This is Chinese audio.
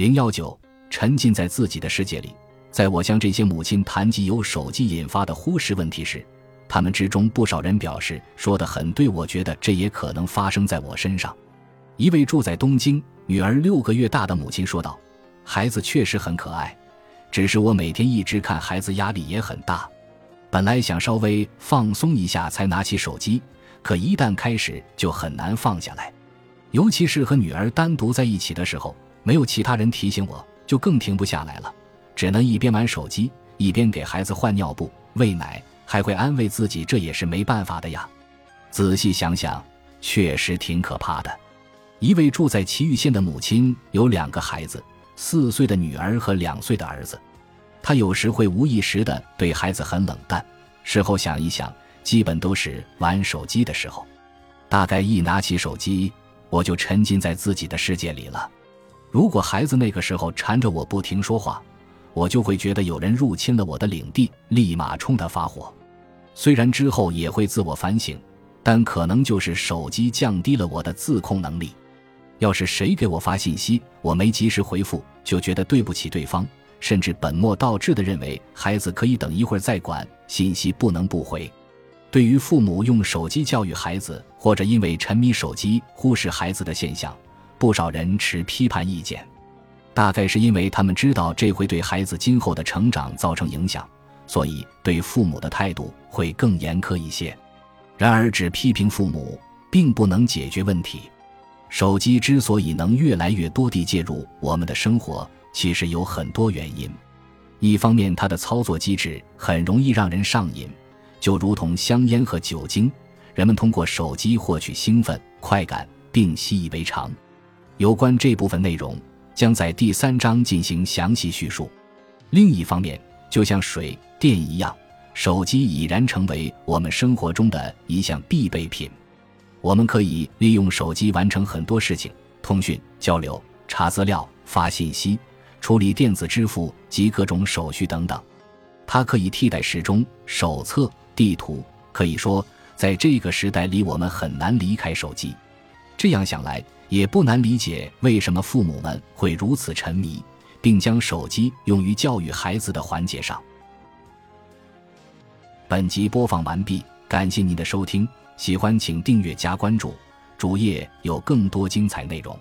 零幺九，沉浸在自己的世界里。在我向这些母亲谈及由手机引发的忽视问题时，他们之中不少人表示说的很对，我觉得这也可能发生在我身上。一位住在东京、女儿六个月大的母亲说道：“孩子确实很可爱，只是我每天一直看孩子，压力也很大。本来想稍微放松一下才拿起手机，可一旦开始就很难放下来，尤其是和女儿单独在一起的时候，没有其他人提醒我，就更停不下来了，只能一边玩手机一边给孩子换尿布、喂奶。”还会安慰自己，这也是没办法的呀。仔细想想，确实挺可怕的。一位住在岐玉县的母亲有两个孩子，四岁的女儿和两岁的儿子。她有时会无意识的对孩子很冷淡，事后想一想，基本都是玩手机的时候。大概一拿起手机，我就沉浸在自己的世界里了。如果孩子那个时候缠着我不停说话，我就会觉得有人入侵了我的领地，立马冲他发火。虽然之后也会自我反省，但可能就是手机降低了我的自控能力。要是谁给我发信息，我没及时回复，就觉得对不起对方，甚至本末倒置的认为孩子可以等一会儿再管，信息不能不回。对于父母用手机教育孩子，或者因为沉迷手机忽视孩子的现象，不少人持批判意见，大概是因为他们知道这会对孩子今后的成长造成影响。所以，对父母的态度会更严苛一些。然而，只批评父母并不能解决问题。手机之所以能越来越多地介入我们的生活，其实有很多原因。一方面，它的操作机制很容易让人上瘾，就如同香烟和酒精，人们通过手机获取兴奋、快感，并习以为常。有关这部分内容，将在第三章进行详细叙述。另一方面，就像水。电一样，手机已然成为我们生活中的一项必备品。我们可以利用手机完成很多事情：通讯、交流、查资料、发信息、处理电子支付及各种手续等等。它可以替代时钟、手册、地图。可以说，在这个时代里，我们很难离开手机。这样想来，也不难理解为什么父母们会如此沉迷，并将手机用于教育孩子的环节上。本集播放完毕，感谢您的收听，喜欢请订阅加关注，主页有更多精彩内容。